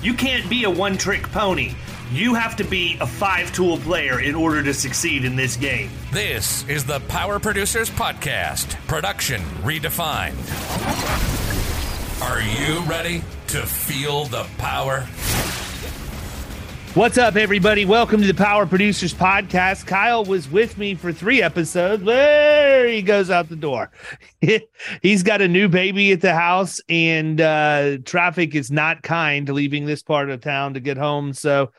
You can't be a one trick pony. You have to be a five tool player in order to succeed in this game. This is the Power Producers Podcast, production redefined. Are you ready to feel the power? What's up, everybody? Welcome to the Power Producers Podcast. Kyle was with me for three episodes. There he goes out the door. He's got a new baby at the house, and uh, traffic is not kind leaving this part of town to get home. So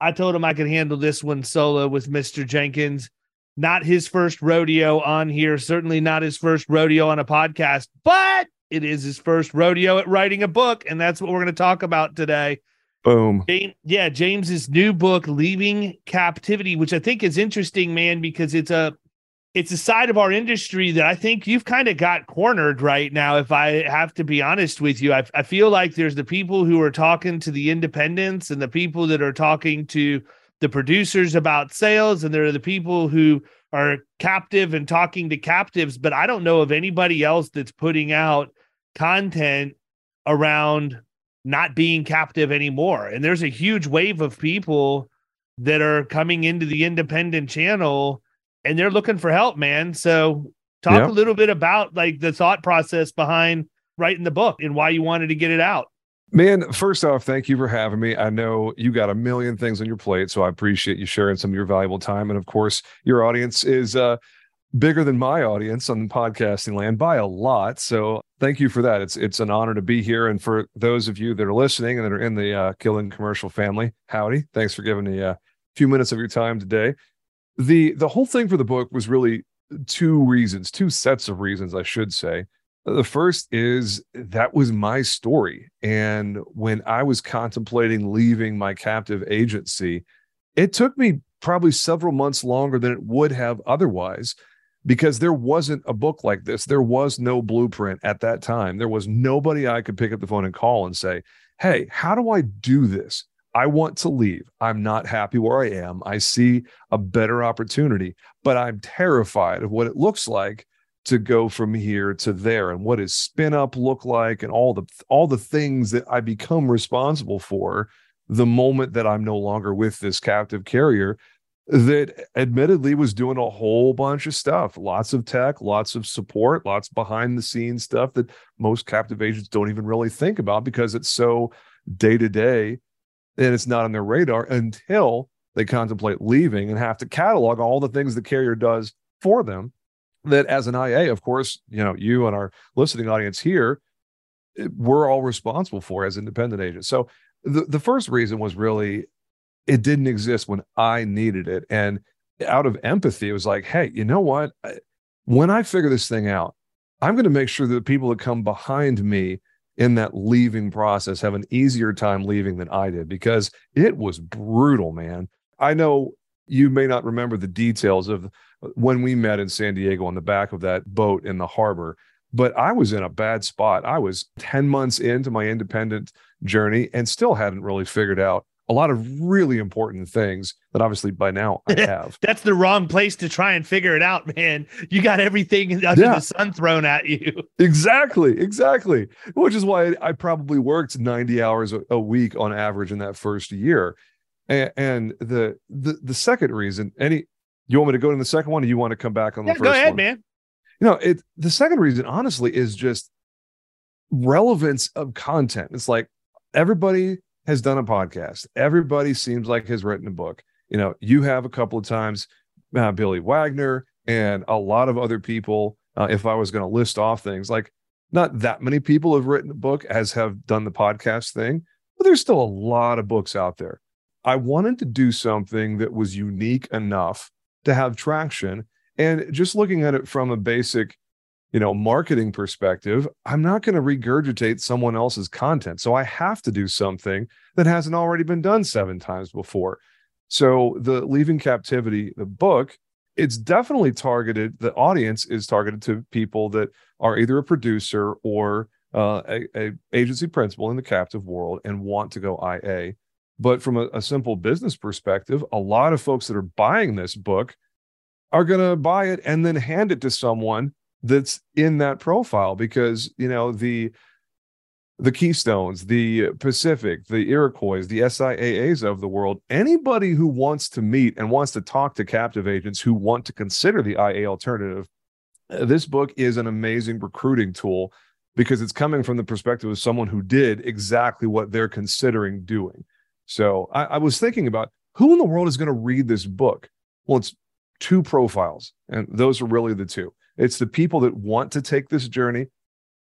I told him I could handle this one solo with Mr. Jenkins. Not his first rodeo on here, certainly not his first rodeo on a podcast, but it is his first rodeo at writing a book. And that's what we're going to talk about today. Boom. James, yeah, James's new book, Leaving Captivity, which I think is interesting, man, because it's a it's a side of our industry that I think you've kind of got cornered right now. If I have to be honest with you, I, I feel like there's the people who are talking to the independents and the people that are talking to the producers about sales, and there are the people who are captive and talking to captives. But I don't know of anybody else that's putting out content around not being captive anymore. And there's a huge wave of people that are coming into the independent channel and they're looking for help, man. So talk yep. a little bit about like the thought process behind writing the book and why you wanted to get it out. Man, first off, thank you for having me. I know you got a million things on your plate, so I appreciate you sharing some of your valuable time. And of course, your audience is uh, bigger than my audience on podcasting land by a lot. So thank you for that. It's it's an honor to be here. And for those of you that are listening and that are in the uh, Killing Commercial family, howdy! Thanks for giving me a few minutes of your time today. the The whole thing for the book was really two reasons, two sets of reasons, I should say. The first is that was my story, and when I was contemplating leaving my captive agency, it took me probably several months longer than it would have otherwise because there wasn't a book like this. There was no blueprint at that time. There was nobody I could pick up the phone and call and say, Hey, how do I do this? I want to leave. I'm not happy where I am. I see a better opportunity, but I'm terrified of what it looks like to go from here to there and what does spin up look like and all the all the things that I become responsible for the moment that I'm no longer with this captive carrier that admittedly was doing a whole bunch of stuff. Lots of tech lots of support lots behind the scenes stuff that most captive agents don't even really think about because it's so day to day and it's not on their radar until they contemplate leaving and have to catalog all the things the carrier does for them. That as an ia of course you know you and our listening audience here eh, we're all responsible for as independent agents. So the, the first reason was really it didn't exist when I needed it. And out of empathy, it was like, hey, you know what? When I figure this thing out, I'm going to make sure that the people that come behind me in that leaving process have an easier time leaving than I did because it was brutal, man. I know you may not remember the details of when we met in San Diego on the back of that boat in the harbor, but I was in a bad spot. I was 10 months into my independent journey and still hadn't really figured out a lot of really important things that obviously by now I have. That's the wrong place to try and figure it out, man. You got everything under yeah. the sun thrown at you. Exactly, exactly. Which is why I probably worked 90 hours a, week on average in that first year. And, and, the the the second reason, any you want me to go to the second one or you want to come back on the yeah, first go ahead, one? man. you know, it the second reason, honestly, is just relevance of content. It's like everybody has done a podcast. Everybody seems like has written a book. You know, you have a couple of times, uh, Billy Wagner and a lot of other people. Uh, if I was going to list off things, like not that many people have written a book as have done the podcast thing, but there's still a lot of books out there. I wanted to do something that was unique enough to have traction. And just looking at it from a basic you know marketing perspective i'm not going to regurgitate someone else's content. So i have to do something that hasn't already been done seven times before. So the leaving captivity the book it's definitely targeted the audience is targeted to people that are either a producer or uh, a, a, agency principal in the captive world and want to go ia but from a, a simple business perspective a lot of folks that are buying this book are going to buy it and then hand it to someone that's in that profile because you know the the Keystones, the Pacific, the Iroquois, the SIAAs of the world, anybody who wants to meet and wants to talk to captive agents who want to consider the IA alternative, uh, this book is an amazing recruiting tool because it's coming from the perspective of someone who did exactly what they're considering doing. So I, I was thinking about who in the world is going to read this book? Well, it's two profiles, and those are really the two. It's the people that want to take this journey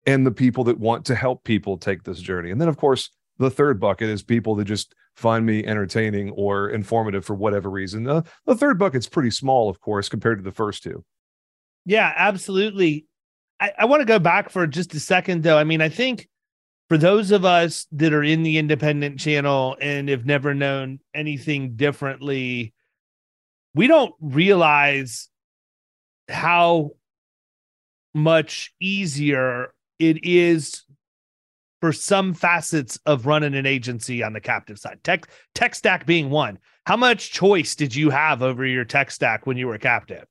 and the people that want to help people take this journey. And then, of course, the third bucket is people that just find me entertaining or informative for whatever reason. The, the third bucket's pretty small, of course, compared to the first two. Yeah, absolutely. I, I want to go back for just a second, though. I mean, I think for those of us that are in the independent channel and have never known anything differently, we don't realize how much easier it is for some facets of running an agency on the captive side. Tech tech stack being one. How much choice did you have over your tech stack when you were captive?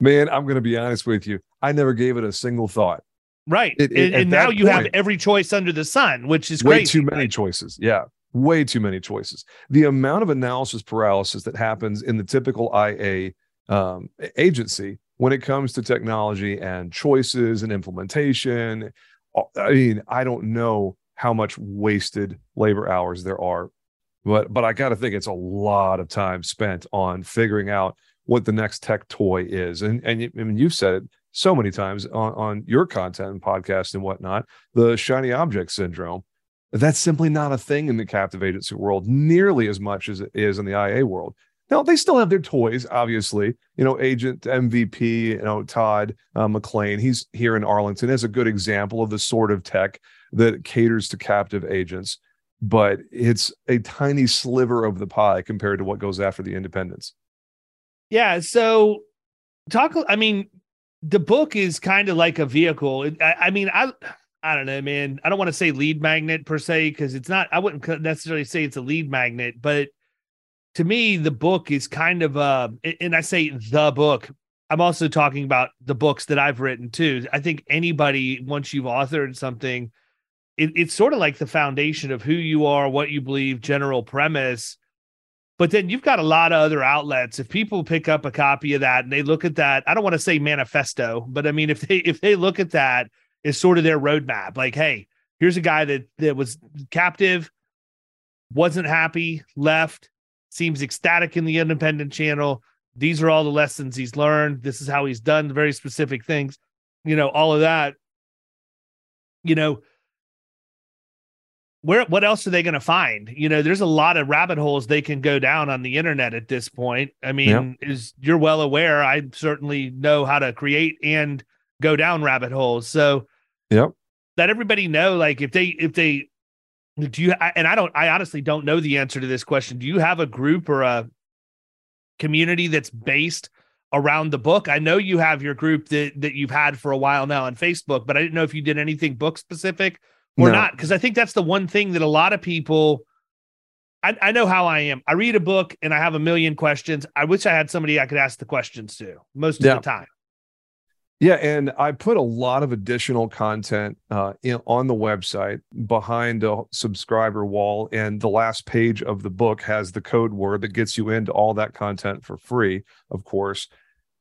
Man, I'm going to be honest with you. I never gave it a single thought. Right. It, it, and, and now you point, have every choice under the sun, which is way crazy, too many right? choices. Yeah. Way too many choices. The amount of analysis paralysis that happens in the typical IA um, agency when it comes to technology and choices and implementation. Uh, I mean, I don't know how much wasted labor hours there are, but but I got to think it's a lot of time spent on figuring out what the next tech toy is. And and I mean, you've said it so many times on, on your content and podcast and whatnot, the shiny object syndrome. That's simply not a thing in the captive agency world nearly as much as it is in the IA world. Now they still have their toys, obviously. You know, Agent MVP, you know Todd uh, McLean. He's here in Arlington as a good example of the sort of tech that caters to captive agents, but it's a tiny sliver of the pie compared to what goes after the independents. Yeah. So talk. I mean, the book is kind of like a vehicle. I, I mean, I. I don't know, man. I don't want to say lead magnet per se because it's not. I wouldn't necessarily say it's a lead magnet, but to me, the book is kind of uh and I say the book. I'm also talking about the books that I've written too. I think anybody, once you've authored something, it, it's sort of like the foundation of who you are, what you believe, general premise. But then you've got a lot of other outlets. If people pick up a copy of that and they look at that, I don't want to say manifesto, but I mean, if they if they look at that as sort of their roadmap, like, hey, here's a guy that that was captive, wasn't happy, left, seems ecstatic in the independent channel. These are all the lessons he's learned. This is how he's done very specific things, you know, all of that. You know, where what else are they going to find? You know, there's a lot of rabbit holes they can go down on the internet at this point. I mean, yep. is you're well aware, I certainly know how to create and go down rabbit holes. So, yep. Let everybody know like if they if they do you and i don't i honestly don't know the answer to this question. Do you have a group or a community that's based around the book? I know you have your group that that you've had for a while now on facebook but i didn't know if you did anything book specific or no. not because i think that's the one thing that a lot of people I, I know how i am. I read a book and i have a million questions. I wish i had somebody i could ask the questions to most of yeah. the time yeah, and I put a lot of additional content uh, in, on the website behind a subscriber wall, and the last page of the book has the code word that gets you into all that content for free. Of course,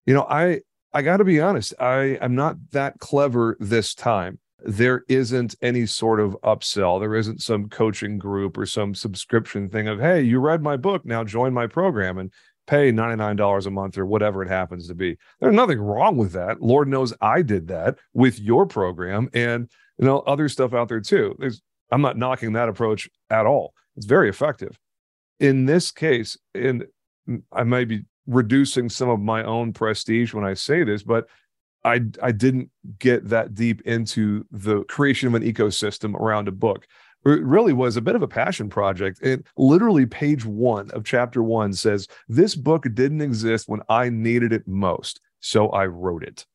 you know I I got to be honest, I am not that clever this time. There isn't any sort of upsell. There isn't some coaching group or some subscription thing of, hey, you read my book, now join my program and pay $99 a month or whatever it happens to be. There's nothing wrong with that. Lord knows I did that with your program and you know other stuff out there too. There's I'm not knocking that approach at all. It's very effective. In this case, and I might be reducing some of my own prestige when I say this, but I I didn't get that deep into the creation of an ecosystem around a book. It really was a bit of a passion project. And literally, page one of chapter one says, This book didn't exist when I needed it most. So I wrote it.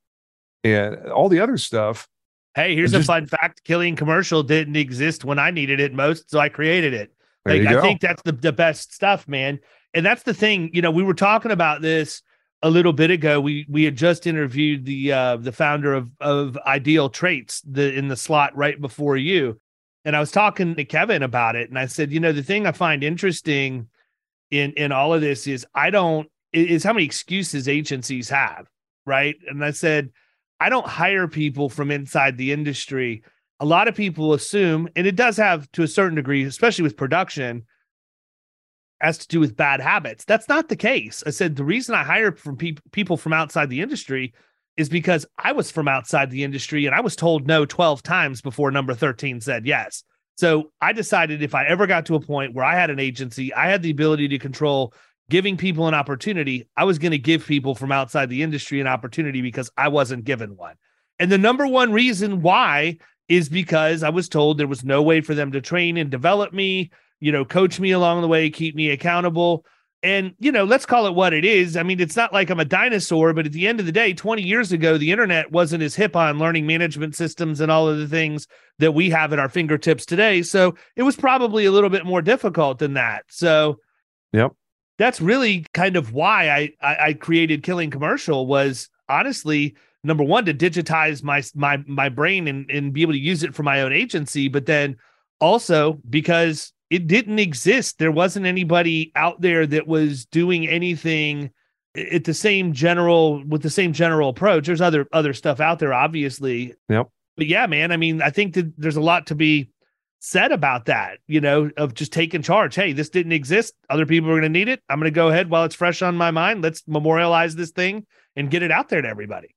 And all the other stuff. Hey, here's just, a fun fact Killing Commercial didn't exist when I needed it most. So I created it. Like, I think that's the, the best stuff, man and that's the thing. You know, we were talking about this a little bit ago. We we had just interviewed the uh, the founder of of Ideal Traits the in the slot right before you, and I was talking to Kevin about it, and I said, you know, the thing I find interesting in in all of this is I don't is how many excuses agencies have, right? And I said, I don't hire people from inside the industry. A lot of people assume, and it does have to a certain degree, especially with production has to do with bad habits. That's not the case. I said the reason I hire from pe- people from outside the industry is because I was from outside the industry and I was told no 12 times before number 13 said yes. So I decided if I ever got to a point where I had an agency, I had the ability to control giving people an opportunity, I was going to give people from outside the industry an opportunity because I wasn't given one. And the number one reason why is because I was told there was no way for them to train and develop me you know, coach me along the way, keep me accountable. And, you know, let's call it what it is. I mean, it's not like I'm a dinosaur, but at the end of the day, 20 years ago, the internet wasn't as hip on learning management systems and all of the things that we have at our fingertips today. So it was probably a little bit more difficult than that. So, yep. That's really kind of why I, I, I created Killing Commercial was honestly number one to digitize my my my brain and, and be able to use it for my own agency, but then also because it didn't exist. There wasn't anybody out there that was doing anything at the same general with the same general approach. There's other other stuff out there, obviously. Yep. But yeah, man. I mean, I think that there's a lot to be said about that. You know, of just taking charge. Hey, this didn't exist. Other people are going to need it. I'm going to go ahead while it's fresh on my mind. Let's memorialize this thing and get it out there to everybody.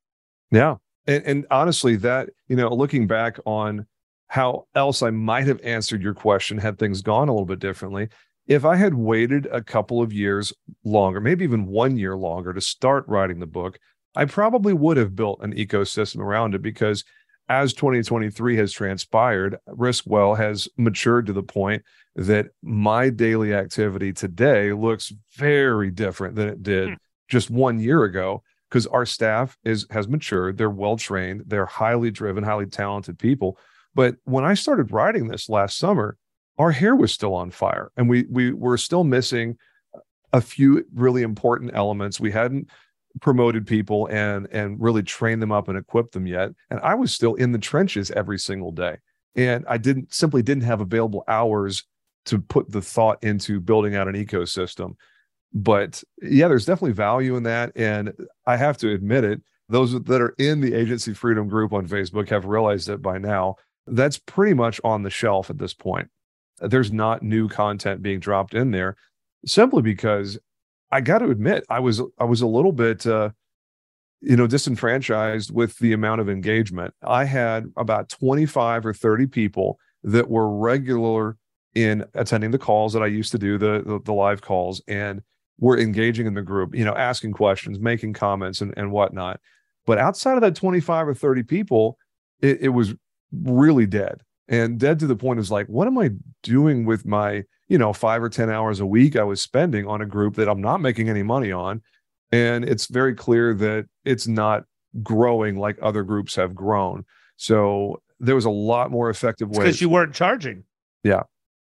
Yeah. And, and honestly, that you know, looking back on how else I might have answered your question had things gone a little bit differently. If I had waited a couple of years longer, maybe even one year longer to start writing the book, I probably would have built an ecosystem around it because as 2023 has transpired, Riskwell has matured to the point that my daily activity today looks very different than it did hmm. just one year ago because our staff is has matured they're well trained they're highly driven highly talented people but when I started writing this last summer, our hair was still on fire and we we were still missing a few really important elements. We hadn't promoted people and and really trained them up and equipped them yet. And I was still in the trenches every single day. And I didn't simply didn't have available hours to put the thought into building out an ecosystem. But yeah, there's definitely value in that. And I have to admit it, those that are in the agency freedom group on Facebook have realized it by now that's pretty much on the shelf at this point. There's not new content being dropped in there simply because I got to admit I was I was a little bit uh, you know disenfranchised with the amount of engagement. I had about 25 or 30 people that were regular in attending the calls that I used to do the the, the live calls and were engaging in the group, you know, asking questions, making comments and, and whatnot. But outside of that 25 or 30 people, it, it was really dead. And dead to the point is like what am i doing with my you know five or ten hours a week i was spending on a group that i'm not making any money on? And it's very clear that it's not growing like other groups have grown. So there was a lot more effective ways. because you weren't charging. Yeah.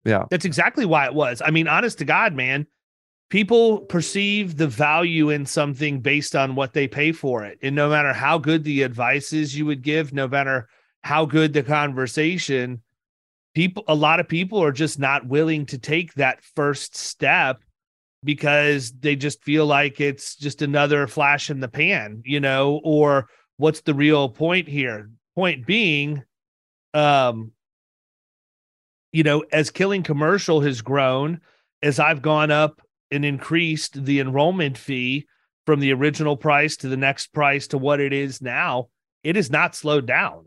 Yeah. That's exactly why it was. I mean honest to god man people perceive the value in something based on what they pay for it. And no matter how good the advice is you would give no matter how good the conversation people a lot of people are just not willing to take that first step because they just feel like it's just another flash in the pan, you know, or what's the real point here? Point being, um, you know, as Killing Commercial has grown, as I've gone up and increased the enrollment fee from the original price to the next price to what it is now, it has not slowed down.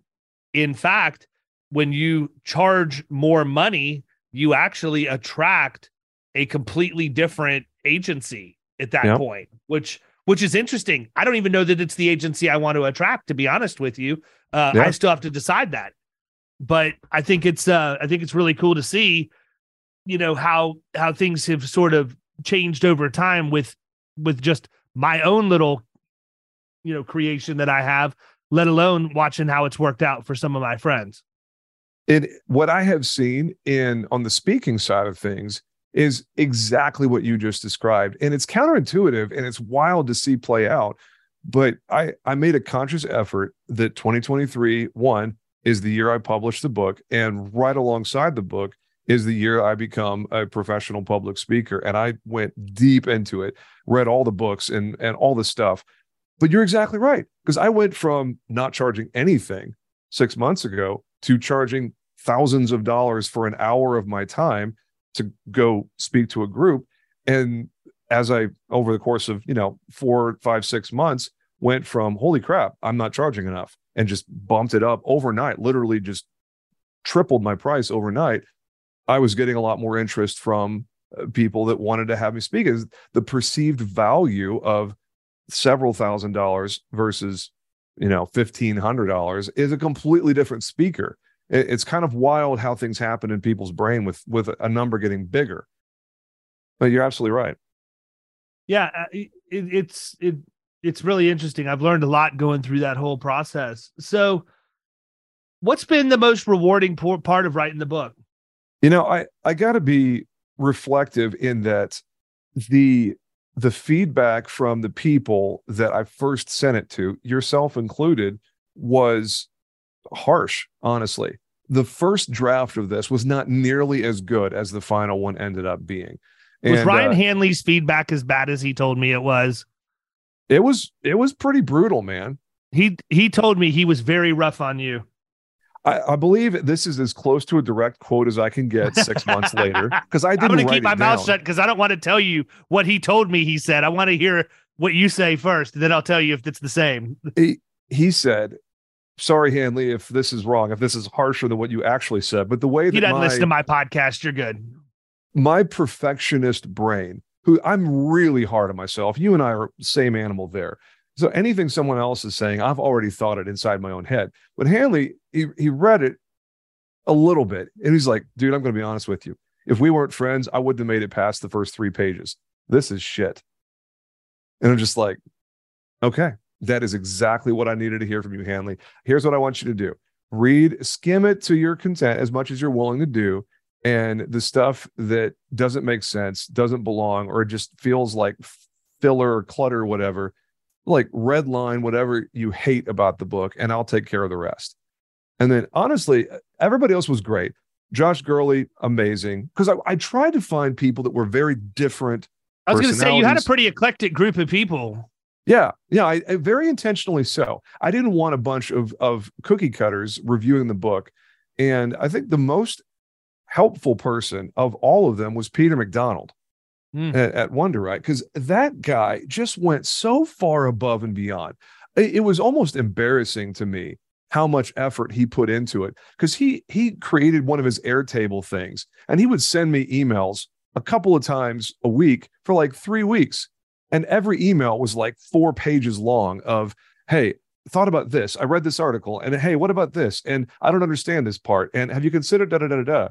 In fact, when you charge more money, you actually attract a completely different agency at that yep. point, which which is interesting. I don't even know that it's the agency I want to attract, to be honest with you. Uh, I still have to decide that. But I think it's uh, I think it's really cool to see, you know, how how things have sort of changed over time with with just my own little, you know, creation that I have, let alone watching how it's worked out for some of my friends. And what I have seen in on the speaking side of things is exactly what you just described. And it's counterintuitive and it's wild to see play out. But I, I made a conscious effort that 2023, one, is the year I published the book. And right alongside the book is the year I become a professional public speaker. And I went deep into it, read all the books and, and all the stuff. But you're exactly right. Because I went from not charging anything six months ago to charging thousands of dollars for an hour of my time to go speak to a group. And as I, over the course of, you know, four, five, six months, went from, holy crap, I'm not charging enough and just bumped it up overnight, literally just tripled my price overnight. I was getting a lot more interest from uh, people that wanted to have me speak is the perceived value of several thousand dollars versus you know fifteen hundred dollars is a completely different speaker. It's kind of wild how things happen in people's brain with with a number getting bigger. But you're absolutely right. Yeah uh, it, it's it it's really interesting. I've learned a lot going through that whole process. So what's been the most rewarding part of writing the book? You know i i got to be reflective in that the the feedback from the people that i first sent it to yourself included was harsh, honestly. The first draft of this was not nearly as good as the final one ended up being. And, was Ryan uh, Hanley's feedback as bad as he told me it was? It was it was pretty brutal, man. He he told me he was very rough on you. I, I believe this is as close to a direct quote as I can get six months later because I didn't. I'm going to keep my mouth shut because I don't want to tell you what he told me. He said I want to hear what you say first, and then I'll tell you if it's the same. He, he said sorry, Hanley, if this is wrong, if this is harsher than what you actually said, but the way that you doesn't my, listen to my podcast, you're good. My perfectionist brain, who I'm really hard on myself. You and I are same animal there. So anything someone else is saying, I've already thought it inside my own head. But Hanley, he he read it a little bit, and he's like, "Dude, I'm going to be honest with you. If we weren't friends, I wouldn't have made it past the first three pages. This is shit." And I'm just like, "Okay, that is exactly what I needed to hear from you, Hanley. Here's what I want you to do read, skim it to your content as much as you're willing to do. And the stuff that doesn't make sense, doesn't belong, or just feels like filler or clutter, or whatever, like red line, whatever you hate about the book, and I'll take care of the rest. And then honestly, everybody else was great. Josh Gurley, amazing. Because I, I tried to find people that were very different. I was going to say you had a pretty eclectic group of people. Yeah, yeah, I, I, very intentionally so. I didn't want a bunch of of cookie cutters reviewing the book, and I think the most helpful person of all of them was Peter McDonald mm. at, at Wonderwrite because that guy just went so far above and beyond. It, it was almost embarrassing to me how much effort he put into it because he he created one of his Airtable things, and he would send me emails a couple of times a week for like three weeks and every email was like four pages long of, hey, thought about this. I read this article. And hey, what about this? And I don't understand this part. And have you considered da da da da? da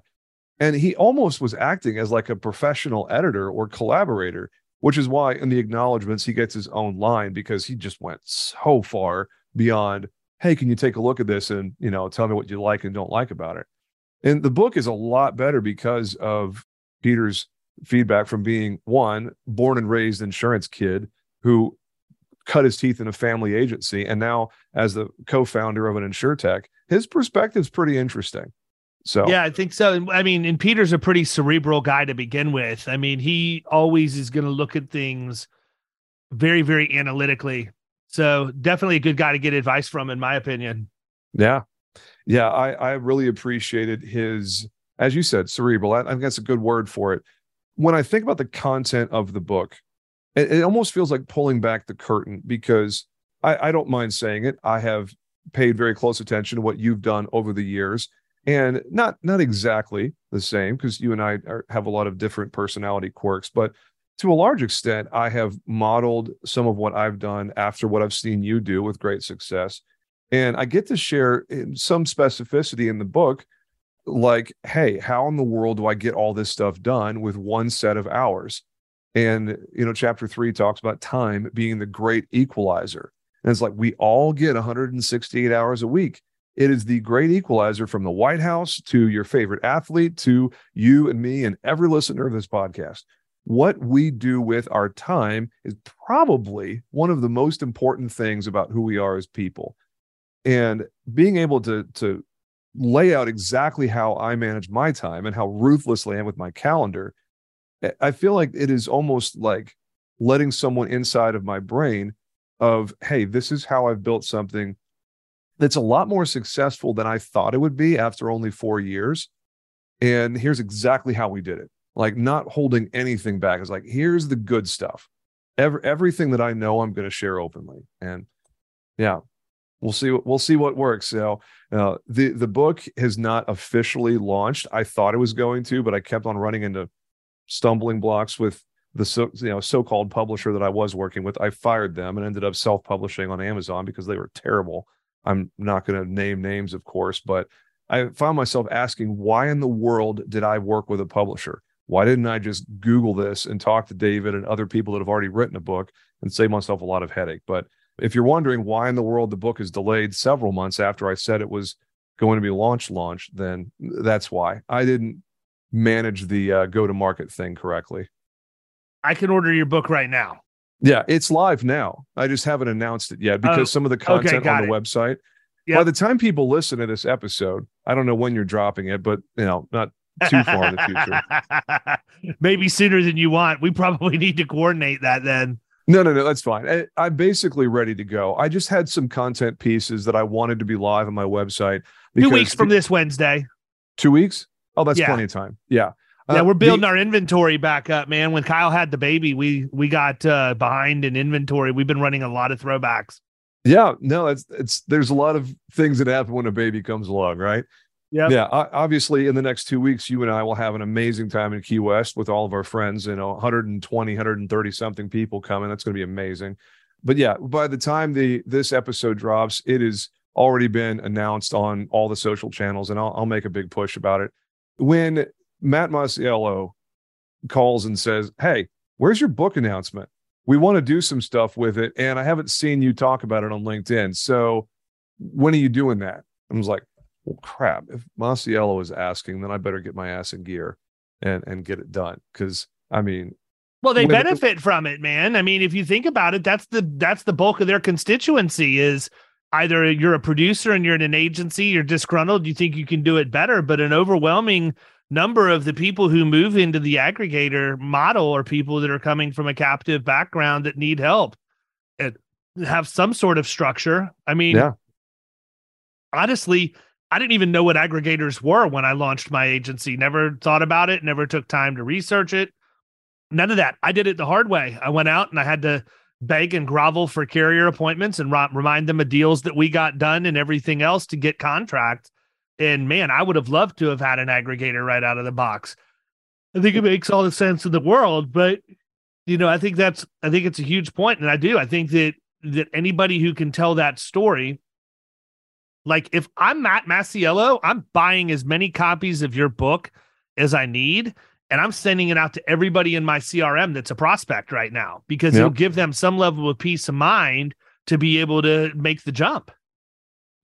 And he almost was acting as like a professional editor or collaborator, which is why in the acknowledgments he gets his own line because he just went so far beyond, hey, can you take a look at this and you know tell me what you like and don't like about it? And the book is a lot better because of Peter's feedback from being one born and raised insurance kid who cut his teeth in a family agency and now as the co-founder of an insurtech his perspective is pretty interesting So yeah, I think so. I mean, and Peter's a pretty cerebral guy to begin with. I mean, he always is going to look at things very, very analytically. So definitely a good guy to get advice from, in my opinion. Yeah, yeah, I I really appreciated his, as you said, cerebral. I, I think that's a good word for it. When I think about the content of the book, it, it almost feels like pulling back the curtain because I, I don't mind saying it. I have paid very close attention to what you've done over the years and not not exactly the same because you and I are, have a lot of different personality quirks, but to a large extent, I have modeled some of what I've done after what I've seen you do with great success, and I get to share some specificity in the book, like, hey, how in the world do I get all this stuff done with one set of hours? And you know, chapter three talks about time being the great equalizer, and it's like we all get 168 hours a week it is the great equalizer from the White House to your favorite athlete to you and me and every listener of this podcast. What we do with our time is probably one of the most important things about who we are as people. And being able to, to lay out exactly how I manage my time and how ruthlessly I am with my calendar, I feel like it is almost like letting someone inside of my brain of, hey, this is how I've built something that's a lot more successful than I thought it would be after only four years. And here's exactly how we did it. Like not holding anything back. It's like, here's the good stuff. Every, everything that I know, I'm going to share openly. And yeah, we'll see. We'll see what works. So uh, the the book has not officially launched. I thought it was going to, but I kept on running into stumbling blocks with the so, you know so-called publisher that I was working with. I fired them and ended up self-publishing on Amazon because they were terrible. I'm not going to name names, of course, but I found myself asking, why in the world did I work with a publisher? Why didn't I just Google this and talk to David and other people that have already written a book and save myself a lot of headache? But if you're wondering why in the world the book is delayed several months after I said it was going to be launch launch, then that's why I didn't manage the uh, go to market thing correctly. I can order your book right now. Yeah, it's live now. I just haven't announced it yet because oh, some of the content okay, on the it. website. Yep. By the time people listen to this episode, I don't know when you're dropping it, but you know, not too far in the future. Maybe sooner than you want. We probably need to coordinate that then. No, no, no, that's fine. I, I'm basically ready to go. I just had some content pieces that I wanted to be live on my website. Two weeks from this Wednesday. Two weeks? Oh, that's yeah. plenty of time. Yeah. Yeah, uh, we're building the, our inventory back up, man. When Kyle had the baby, we we got uh, behind in inventory. We've been running a lot of throwbacks. Yeah, no, it's it's there's a lot of things that happen when a baby comes along, right? Yeah, yeah. Obviously, in the next two weeks, you and I will have an amazing time in Key West with all of our friends. You know, 120, 130 something people coming. That's going to be amazing. But yeah, by the time the this episode drops, it has already been announced on all the social channels, and I'll, I'll make a big push about it. When Matt Masiello calls and says, Hey, where's your book announcement? We want to do some stuff with it. And I haven't seen you talk about it on LinkedIn. So when are you doing that? I was like, well, crap. If Masiello is asking, then I better get my ass in gear and and get it done. Cause I mean, well, they benefit it, from it, man. I mean, if you think about it, that's the that's the bulk of their constituency is either you're a producer and you're in an agency, you're disgruntled, you think you can do it better, but an overwhelming number of the people who move into the aggregator model are people that are coming from a captive background that need help and have some sort of structure. I mean, yeah. honestly, I didn't even know what aggregators were when I launched my agency. Never thought about it, never took time to research it. None of that. I did it the hard way. I went out and I had to beg and grovel for carrier appointments and remind them of deals that we got done and everything else to get contracts and man, I would have loved to have had an aggregator right out of the box. I think it makes all the sense in the world, but you know, I think that's I think it's a huge point, and I do. I think that that anybody who can tell that story, like if I'm Matt Masiello, I'm buying as many copies of your book as I need, and I'm sending it out to everybody in my CRM that's a prospect right now because yep. it'll give them some level of peace of mind to be able to make the jump.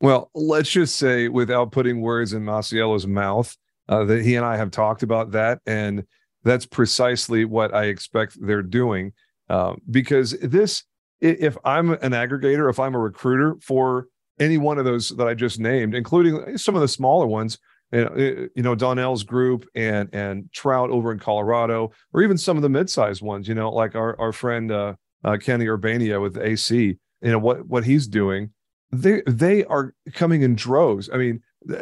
Well, let's just say, without putting words in Masiello's mouth, uh, that he and I have talked about that, and that's precisely what I expect they're doing. Uh, because this, if I'm an aggregator, if I'm a recruiter for any one of those that I just named, including some of the smaller ones, you know, Donnell's group and and Trout over in Colorado, or even some of the mid-sized ones. You know, like our our friend uh, uh, Kenny Urbania with AC. You know what what he's doing. They they are coming in droves. I mean,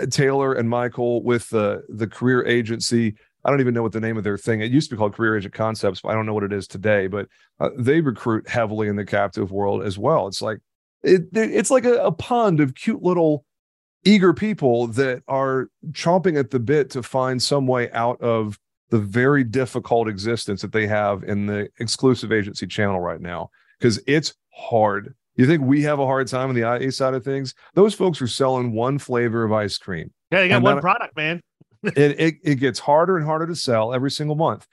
Taylor and Michael with the the career agency. I don't even know what the name of their thing. It used to be called Career Agent Concepts, but I don't know what it is today. But uh, they recruit heavily in the captive world as well. It's like it, it's like a, a pond of cute little eager people that are chomping at the bit to find some way out of the very difficult existence that they have in the exclusive agency channel right now because it's hard. You think we have a hard time on the IA side of things? Those folks are selling one flavor of ice cream. Yeah, they got one product, man. it, it it gets harder and harder to sell every single month.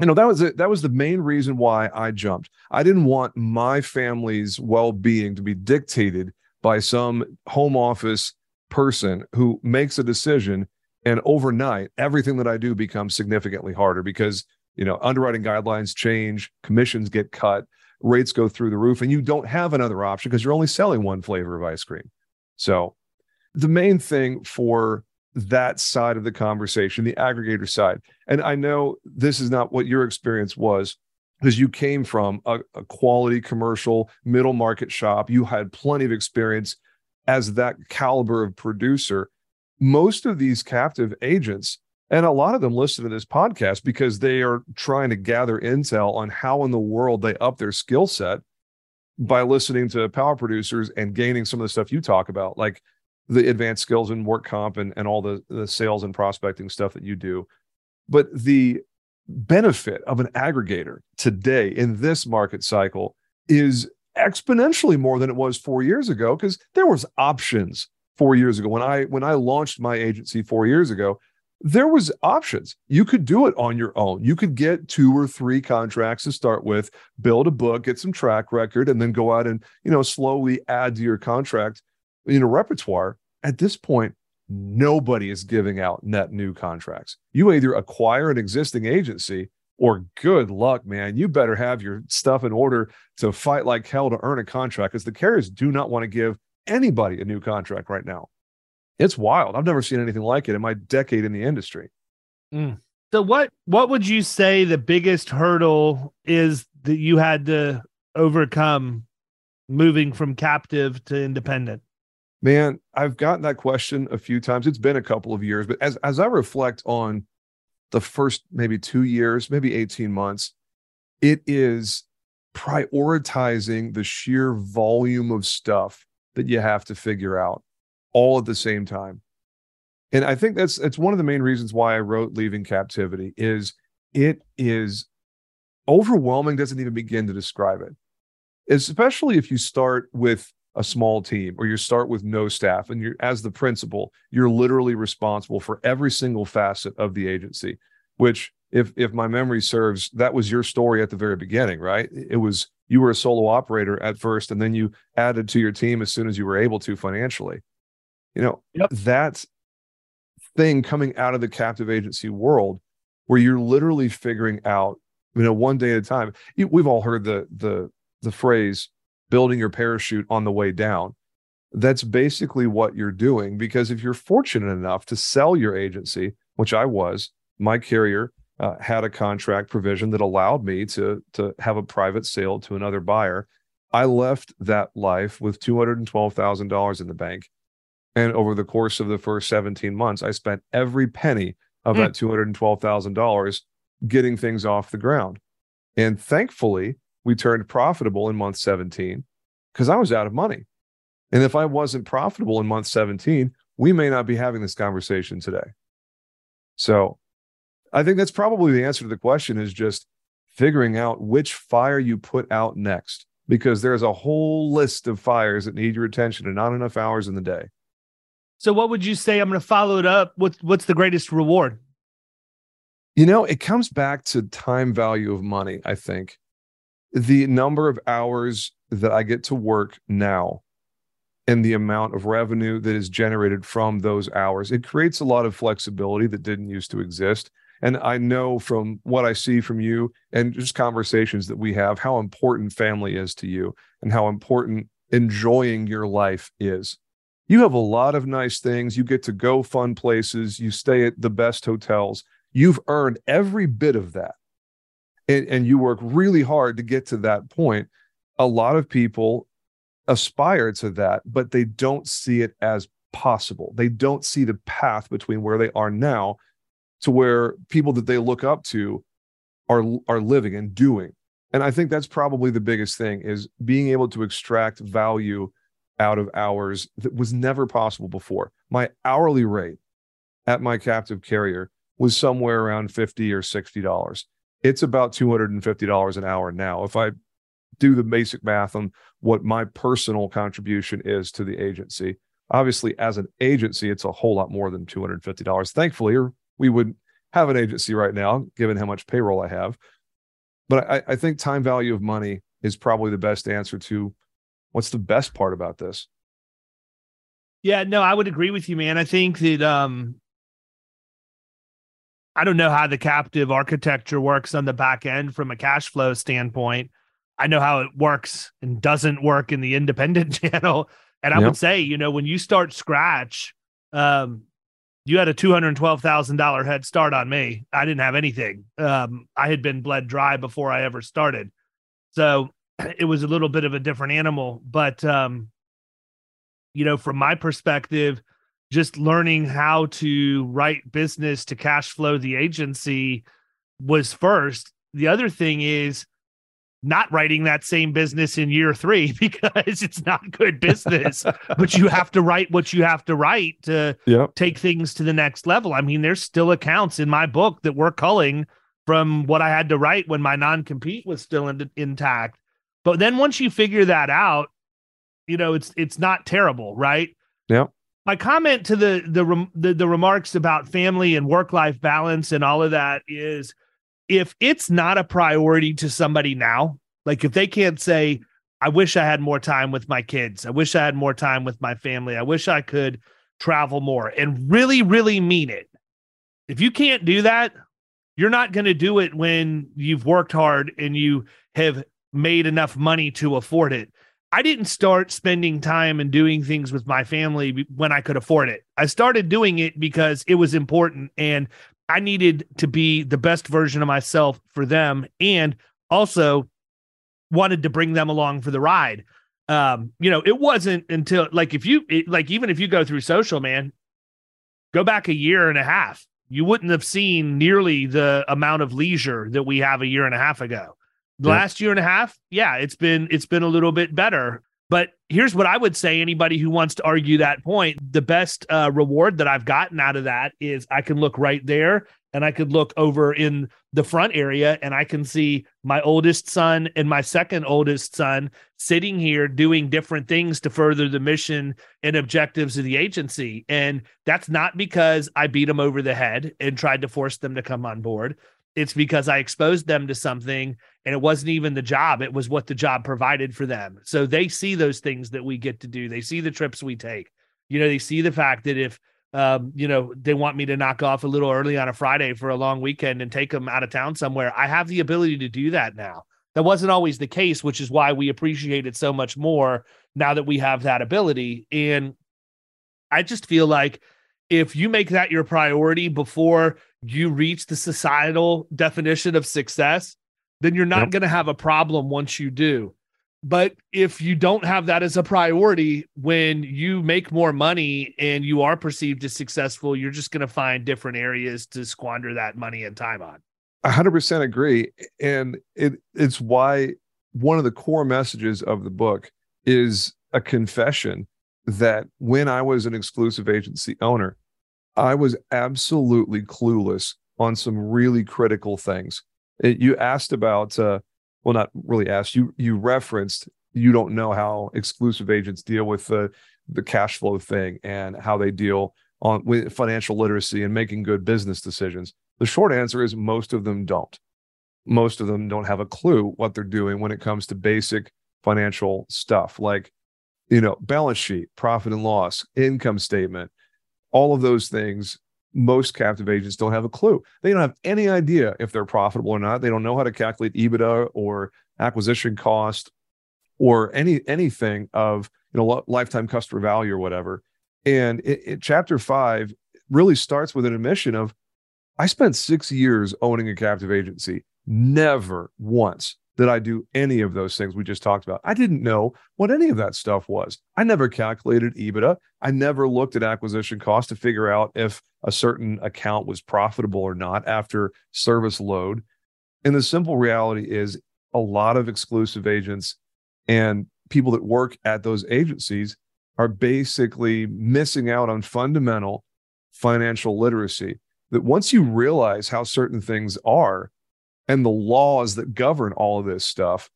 You know that was. That was the main reason why I jumped. I didn't want my family's well-being to be dictated by some home office person who makes a decision and overnight everything that I do becomes significantly harder because you know underwriting guidelines change, commissions get cut, rates go through the roof, and you don't have another option because you're only selling one flavor of ice cream. So the main thing for that side of the conversation, the aggregator side. And I know this is not what your experience was because you came from a, a, quality commercial middle market shop. You had plenty of experience as that caliber of producer. Most of these captive agents, and a lot of them listen to this podcast because they are trying to gather intel on how in the world they up their skill set by listening to power producers and gaining some of the stuff you talk about. Like the advanced skills in work comp and, and all the, the sales and prospecting stuff that you do. But the benefit of an aggregator today in this market cycle is exponentially more than it was four years ago because there was options four years ago. When i when i launched my agency four years ago there was options. You could do it on your own. You could get two or three contracts to start with build a book get some track record and then go out and you know slowly add to your contract you know repertoire at this point, nobody is giving out net new contracts. You either acquire an existing agency or good luck, man. You better have your stuff in order to fight like hell to earn a contract because the carriers do not want to give anybody a new contract right now. It's wild. I've never seen anything like it in my decade in the industry. Mm. So what what would you say the biggest hurdle is that you had to overcome moving from captive to independent? Man, I've gotten that question a few times. It's been a couple of years, but as as I reflect on the first maybe 2 years, maybe 18 months, it is prioritizing the sheer volume of stuff that you have to figure out all at the same time. And I think that's it's one of the main reasons why I wrote Leaving Captivity is it is overwhelming doesn't even begin to describe it. Especially if you start with a small team or you start with no staff and you're as the principal you're literally responsible for every single facet of the agency which if if my memory serves that was your story at the very beginning right? It was you were a solo operator at first and then you added to your team as soon as you were able to financially. You know yep. that thing coming out of the captive agency world where you're literally figuring out you know one day at a time. We've all heard the the the phrase building your parachute on the way down. That's basically what you're doing because if you're fortunate enough to sell your agency, which I was, my carrier uh, had a contract provision that allowed me to to have a private sale to another buyer. I left that life with $212,000 in the bank. And over the course of the first 17 months, I spent every penny of mm. that $212,000 getting things off the ground. And thankfully, we turned profitable in month 17 because I was out of money. And if I wasn't profitable in month 17, we may not be having this conversation today. So I think that's probably the answer to the question is just figuring out which fire you put out next because there's a whole list of fires that need your attention and not enough hours in the day. So what would you say? I'm going to follow it up. What's what's the greatest reward? You know, it comes back to time value of money, I think the number of hours that I get to work now and the amount of revenue that is generated from those hours, it creates a lot of flexibility that didn't used to exist. And I know from what I see from you and just conversations that we have how important family is to you and how important enjoying your life is. You have a lot of nice things. You get to go fun places. You stay at the best hotels. You've earned every bit of that. And, and you work really hard to get to that point. A lot of people aspire to that, but they don't see it as possible. They don't see the path between where they are now to where people that they look up to are are living and doing. And I think that's probably the biggest thing is being able to extract value out of hours that was never possible before. My hourly rate at my captive carrier was somewhere around 50 or 60 dollars. It's about $250 an hour now. If I do the basic math on what my personal contribution is to the agency, obviously as an agency it's a whole lot more than $250. Thankfully, we would have an agency right now given how much payroll I have. But I, I think time value of money is probably the best answer to what's the best part about this? Yeah, no, I would agree with you, man. I think that um I don't know how the captive architecture works on the back end from a cash flow standpoint. I know how it works and doesn't work in the independent channel. And I yep. would say, you know, when you start scratch, um, you had a two hundred twelve thousand dollar head start on me. I didn't have anything. Um, I had been bled dry before I ever started, so it was a little bit of a different animal. But um, you know, from my perspective, just learning how to write business to cash flow the agency was first. The other thing is not writing that same business in year three because it's not good business. but you have to write what you have to write to yep. take things to the next level. I mean, there's still accounts in my book that we're culling from what I had to write when my non compete was still in, intact. But then once you figure that out, you know, it's it's not terrible, right? Yeah. My comment to the the the, the remarks about family and work life balance and all of that is if it's not a priority to somebody now, like if they can't say, I wish I had more time with my kids, I wish I had more time with my family, I wish I could travel more and really, really mean it. If you can't do that, you're not going to do it when you've worked hard and you have made enough money to afford it. I didn't start spending time and doing things with my family when I could afford it. I started doing it because it was important and I needed to be the best version of myself for them and also wanted to bring them along for the ride. Um, you know, it wasn't until like if you it, like even if you go through social, man, go back a year and a half, you wouldn't have seen nearly the amount of leisure that we have a year and a half ago. The yeah. last year and a half, yeah, it's been it's been a little bit better. But here's what I would say anybody who wants to argue that point, the best uh, reward that I've gotten out of that is I can look right there and I could look over in the front area and I can see my oldest son and my second oldest son sitting here doing different things to further the mission and objectives of the agency. And that's not because I beat them over the head and tried to force them to come on board. It's because I exposed them to something and it wasn't even the job, it was what the job provided for them. So they see those things that we get to do. They see the trips we take. You know, they see the fact that if um, you know, they want me to knock off a little early on a Friday for a long weekend and take them out of town somewhere. I have the ability to do that now. That wasn't always the case, which is why we appreciate it so much more now that we have that ability. And I just feel like if you make that your priority before you reach the societal definition of success, then you're not yep. going to have a problem once you do. But if you don't have that as a priority, when you make more money and you are perceived as successful, you're just going to find different areas to squander that money and time on. 100% agree. And it, it's why one of the core messages of the book is a confession that when I was an exclusive agency owner, I was absolutely clueless on some really critical things. You asked about, uh, well, not really asked. You you referenced you don't know how exclusive agents deal with the the cash flow thing and how they deal on with financial literacy and making good business decisions. The short answer is most of them don't. Most of them don't have a clue what they're doing when it comes to basic financial stuff like you know balance sheet, profit and loss, income statement, all of those things most captive agents don't have a clue. They don't have any idea if they're profitable or not. They don't know how to calculate EBITDA or acquisition cost or any anything of you know lifetime customer value or whatever. And it, it, chapter five really starts with an admission of I spent six years owning a captive agency. Never once did I do any of those things we just talked about. I didn't know what any of that stuff was. I never calculated EBITDA. I never looked at acquisition cost to figure out if a certain account was profitable or not after service load. And the simple reality is a lot of exclusive agents and people that work at those agencies are basically missing out on fundamental financial literacy. That once you realize how certain things are and the laws that govern all of this stuff,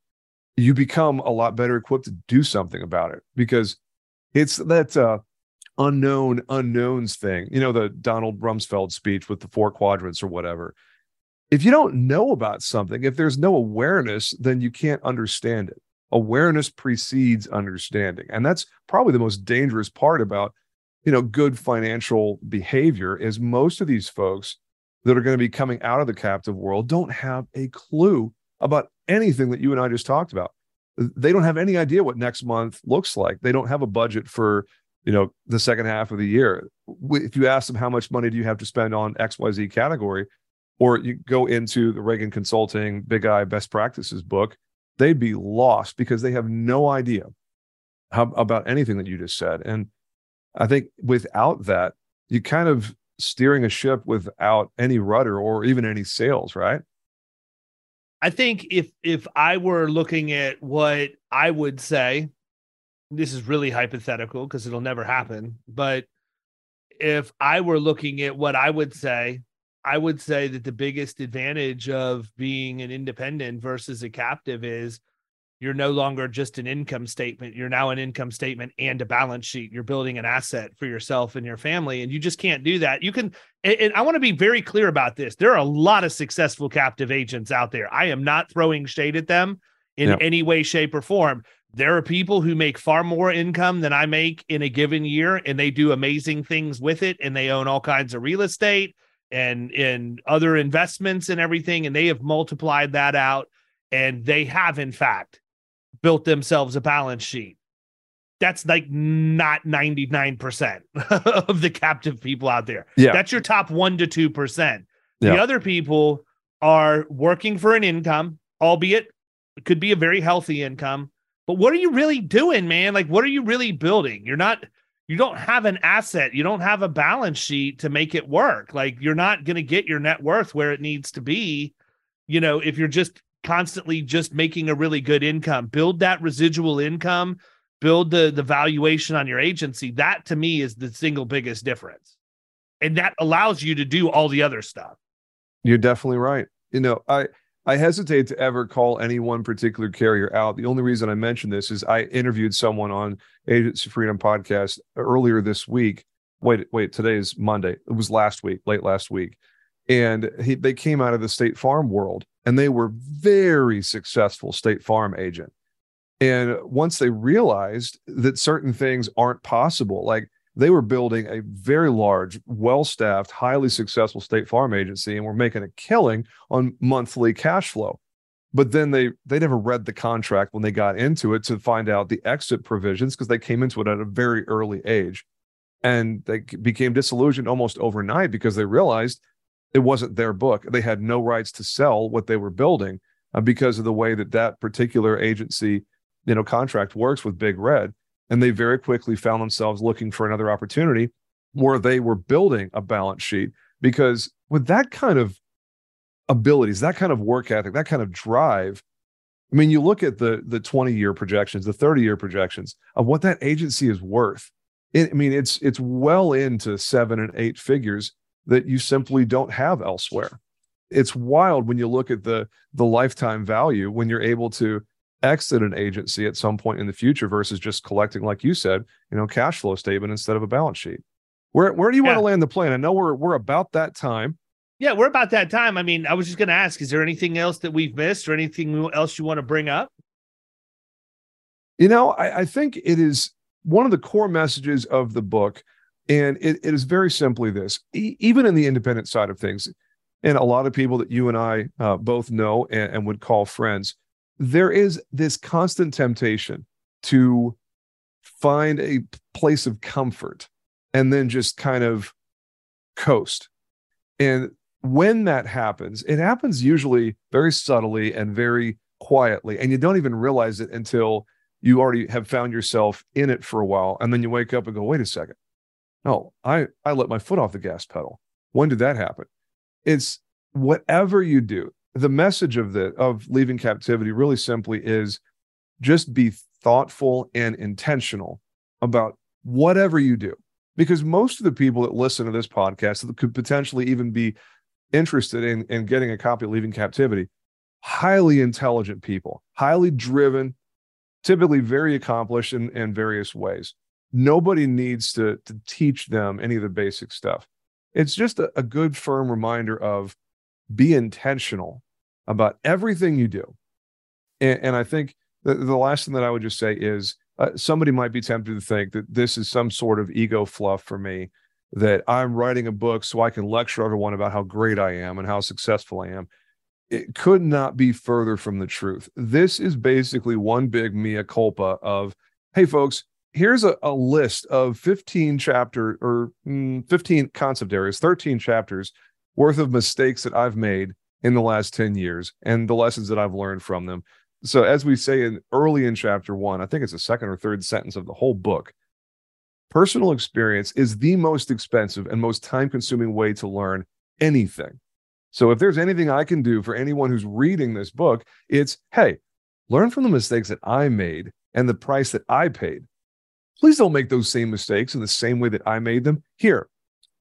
you become a lot better equipped to do something about it because it's that uh, unknown unknowns thing. You know, the Donald Rumsfeld speech with the four quadrants or whatever. If you don't know about something, if there's no awareness, then you can't understand it. Awareness precedes understanding. And that's probably the most dangerous part about, you know, good financial behavior is most of these folks that are going to be coming out of the captive world don't have a clue about anything that you and I just talked about. They don't have any idea what next month looks like. They don't have a budget for you know the second half of the year if you ask them how much money do you have to spend on xyz category or you go into the reagan consulting Big I best practices book they'd be lost because they have no idea how, about anything that you just said and i think without that you kind of steering a ship without any rudder or even any sails right i think if if i were looking at what i would say this is really hypothetical because it'll never happen. But if I were looking at what I would say, I would say that the biggest advantage of being an independent versus a captive is you're no longer just an income statement. You're now an income statement and a balance sheet. You're building an asset for yourself and your family. And you just can't do that. You can, and I want to be very clear about this. There are a lot of successful captive agents out there. I am not throwing shade at them in any way, shape, or form there are people who make far more income than I make in a given year, and they do amazing things with it, and they own all kinds of real estate and and other investments and everything, and they have multiplied that out, and they have in fact built themselves a balance sheet. That's like not 99% of the captive people out there. Yeah. That's your top one to two percent. The other people are working for an income, albeit it could be a very healthy income but what are you really doing, man? Like, what are you really building? You're not, you don't have an asset, you don't have a balance sheet to make it work. Like, you're not going to get your net worth where it needs to be, you know, if you're just constantly just making a really good income. Build that residual income, build the the valuation on your agency. That to me is the single biggest difference. And that allows you to do all the other stuff. You're definitely right. You know, I I hesitate to ever call any one particular carrier out. The only reason I mention this is I interviewed someone on Agency Freedom podcast earlier this week. Wait, wait, today is Monday. It was last week, late last week. And he, they came out of the State Farm world and they were very successful State Farm agent. And once they realized that certain things aren't possible, like they were building a very large, well staffed, highly successful state farm agency and were making a killing on monthly cash flow. But then they they never read the contract when they got into it to find out the exit provisions because they came into it at a very early age. And they became disillusioned almost overnight because they realized it wasn't their book. They had no rights to sell what they were building uh, because of the way that that particular agency, you know, contract works with Big Red. And they very quickly found themselves looking for another opportunity where they were building a balance sheet. Because with that kind of abilities that kind of work ethic that kind of drive i mean you look at the the 20 year projections the 30 year projections of what that agency is worth. It, i mean it's it's well into seven and eight figures that you simply don't have elsewhere it's wild when you look at the the lifetime value when you're able to exit an agency at some point in the future versus just collecting, like you said, you know, cash flow statement instead of a balance sheet. Where where do you yeah. want to land the plane? I know we're we're about that time. Yeah, we're about that time. I mean, I was just going to ask: Is there anything else that we've missed, or anything else you want to bring up? You know, I, I think it is one of the core messages of the book, and it, it is very simply this: e- even in the independent side of things, and a lot of people that you and I uh, both know and, and would call friends, there is this constant temptation to find a place of comfort and then just kind of coast. And when that happens, it happens usually very subtly and very quietly, and you don't even realize it until you already have found yourself in it for a while. And then you wake up and go, wait a second. No, I, I let my foot off the gas pedal. When did that happen? It's whatever you do. The message of the of leaving captivity really simply is just be thoughtful and intentional about whatever you do. Because most of the people that listen to this podcast that could potentially even be interested in, in getting a copy of Leaving Captivity, highly intelligent people, highly driven, typically very accomplished in, in various ways. Nobody needs to, to teach them any of the basic stuff. It's just a, a good, firm reminder of be intentional about everything you do. And, and I think the, the last thing that I would just say is uh, somebody might be tempted to think that this is some sort of ego fluff for me, that I'm writing a book so I can lecture everyone about how great I am and how successful I am. It could not be further from the truth. This is basically one big mea culpa of, hey, folks, here's a, a list of 15 chapter or mm, 15 concept areas, 13 chapters worth of mistakes that I've made in the last 10 years and the lessons that I've learned from them. So, as we say in early in chapter one, I think it's the second or third sentence of the whole book. Personal experience is the most expensive and most time consuming way to learn anything. So, if there's anything I can do for anyone who's reading this book, it's hey, learn from the mistakes that I made and the price that I paid. Please don't make those same mistakes in the same way that I made them. Here,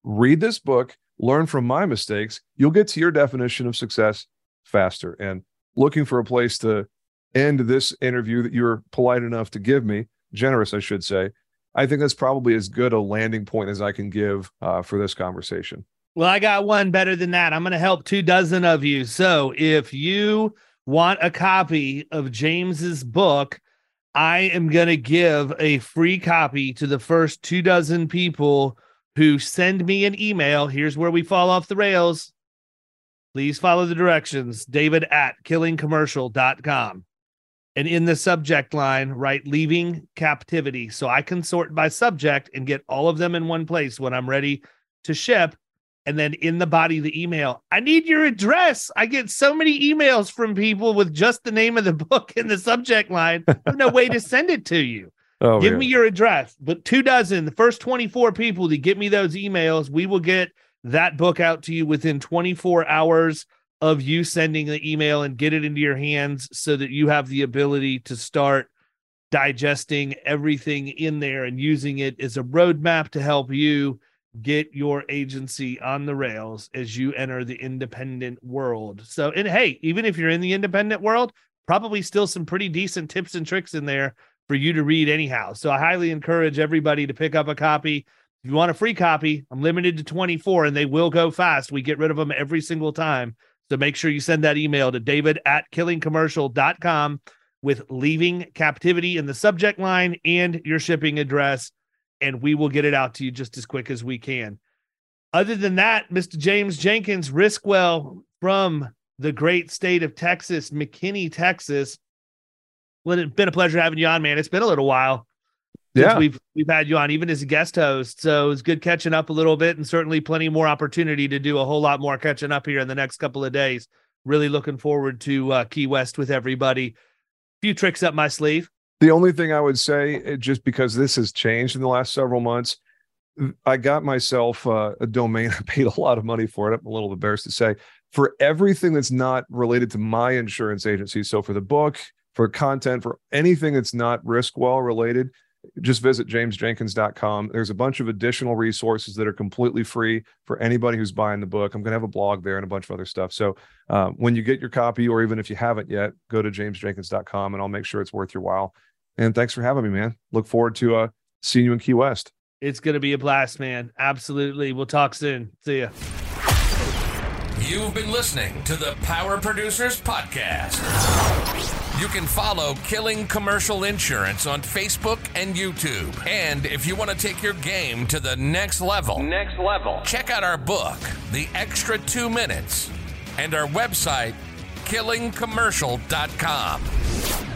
read this book, learn from my mistakes. You'll get to your definition of success faster. And looking for a place to end this interview that you were polite enough to give me, generous, I should say. I think that's probably as good a landing point as I can give uh, for this conversation. Well, I got one better than that. I'm going to help two dozen of you. So if you want a copy of James's book, I am going to give a free copy to the first two dozen people who send me an email. Here's where we fall off the rails. Please follow the directions. David at killingcommercial.com and in the subject line write leaving captivity so i can sort by subject and get all of them in one place when i'm ready to ship and then in the body of the email. I need your address. I get so many emails from people with just the name of the book in the subject line no way to send it to you. Oh, give man. me your address. But two dozen the first 24 people to get me those emails we will get that book out to you within 24 hours of you sending the email and get it into your hands so that you have the ability to start digesting everything in there and using it as a roadmap to help you get your agency on the rails as you enter the independent world. So, and hey, even if you're in the independent world, probably still some pretty decent tips and tricks in there for you to read anyhow. So, I highly encourage everybody to pick up a copy. If you want a free copy, I'm limited to 24 and they will go fast. We get rid of them every single time. So make sure you send that email to david at killingcommercial.com with leaving captivity in the subject line and your shipping address, and we will get it out to you just as quick as we can. Other than that, Mr. James Jenkins, Riskwell from the great state of Texas, McKinney, Texas. Well, it's been a pleasure having you on, man. It's been a little while yeah. we've we've had you on even as a guest host. So it's good catching up a little bit and certainly plenty more opportunity to do a whole lot more catching up here in the next couple of days. Really looking forward to uh, Key West with everybody. A few tricks up my sleeve. The only thing I would say, eh, just because this has changed in the last several months, I got myself uh, a domain. I paid a lot of money for it. I'm a little embarrassed to say for everything that's not related to my insurance agency. So for the book, for content, for anything that's not RiskWell related, just visit jamesjenkins.com. There's a bunch of additional resources that are completely free for anybody who's buying the book. I'm going to have a blog there and a bunch of other stuff. So uh, when you get your copy, or even if you haven't yet, go to jamesjenkins.com and I'll make sure it's worth your while. And thanks for having me, man. Look forward to uh, seeing you in Key West. It's going to be a blast, man. Absolutely. We'll talk soon. See ya. You've been listening to the Power Producers Podcast. You can follow Killing Commercial Insurance on Facebook and YouTube. And if you want to take your game to the next level, next level, check out our book, The Extra 2 Minutes, and our website, killingcommercial.com.